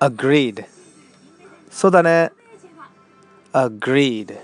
agreed. そうだね。Agreed.